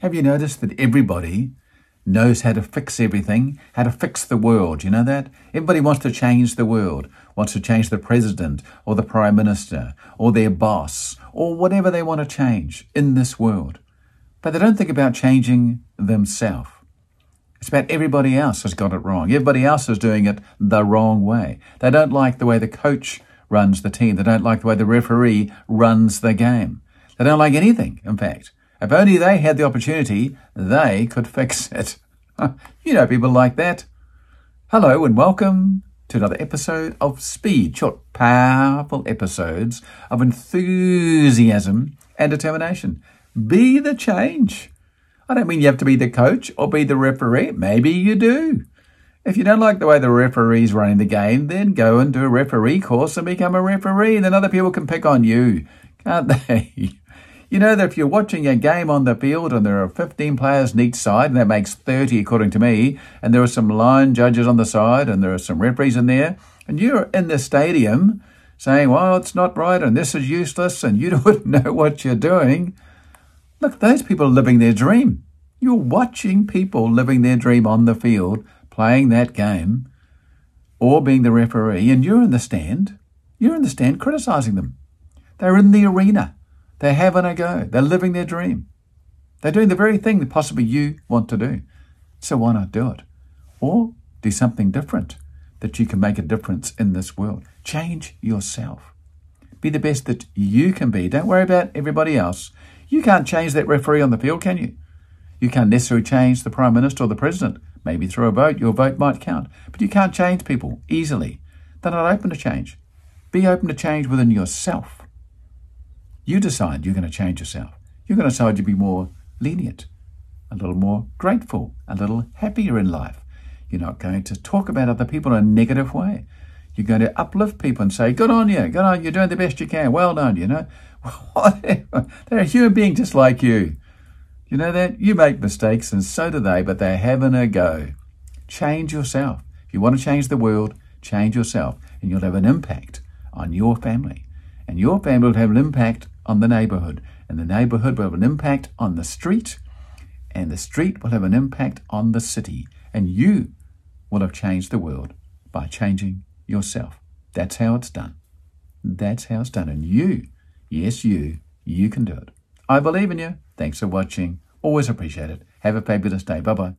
Have you noticed that everybody knows how to fix everything, how to fix the world? You know that? Everybody wants to change the world, wants to change the president or the prime minister or their boss or whatever they want to change in this world. But they don't think about changing themselves. It's about everybody else has got it wrong. Everybody else is doing it the wrong way. They don't like the way the coach runs the team. They don't like the way the referee runs the game. They don't like anything, in fact. If only they had the opportunity, they could fix it. you know people like that. Hello and welcome to another episode of Speed, short, powerful episodes of enthusiasm and determination. Be the change. I don't mean you have to be the coach or be the referee. Maybe you do. If you don't like the way the referee's running the game, then go and do a referee course and become a referee. Then other people can pick on you, can't they? You know that if you're watching a game on the field and there are 15 players on each side, and that makes 30 according to me, and there are some line judges on the side and there are some referees in there, and you're in the stadium saying, well, it's not right and this is useless and you don't know what you're doing. Look, those people are living their dream. You're watching people living their dream on the field, playing that game, or being the referee, and you're in the stand. You're in the stand criticizing them. They're in the arena they're having a go. They're living their dream. They're doing the very thing that possibly you want to do. So why not do it? Or do something different that you can make a difference in this world. Change yourself. Be the best that you can be. Don't worry about everybody else. You can't change that referee on the field, can you? You can't necessarily change the Prime Minister or the President. Maybe through a vote, your vote might count. But you can't change people easily. They're not open to change. Be open to change within yourself. You decide you're going to change yourself. You're going to decide to be more lenient, a little more grateful, a little happier in life. You're not going to talk about other people in a negative way. You're going to uplift people and say, Good on you, good on, you, you're doing the best you can, well done, you know. They're a human being just like you. You know that? You make mistakes and so do they, but they're having a go. Change yourself. If you want to change the world, change yourself, and you'll have an impact on your family. And your family will have an impact on the neighborhood, and the neighborhood will have an impact on the street, and the street will have an impact on the city, and you will have changed the world by changing yourself. That's how it's done. That's how it's done. And you, yes, you, you can do it. I believe in you. Thanks for watching. Always appreciate it. Have a fabulous day. Bye bye.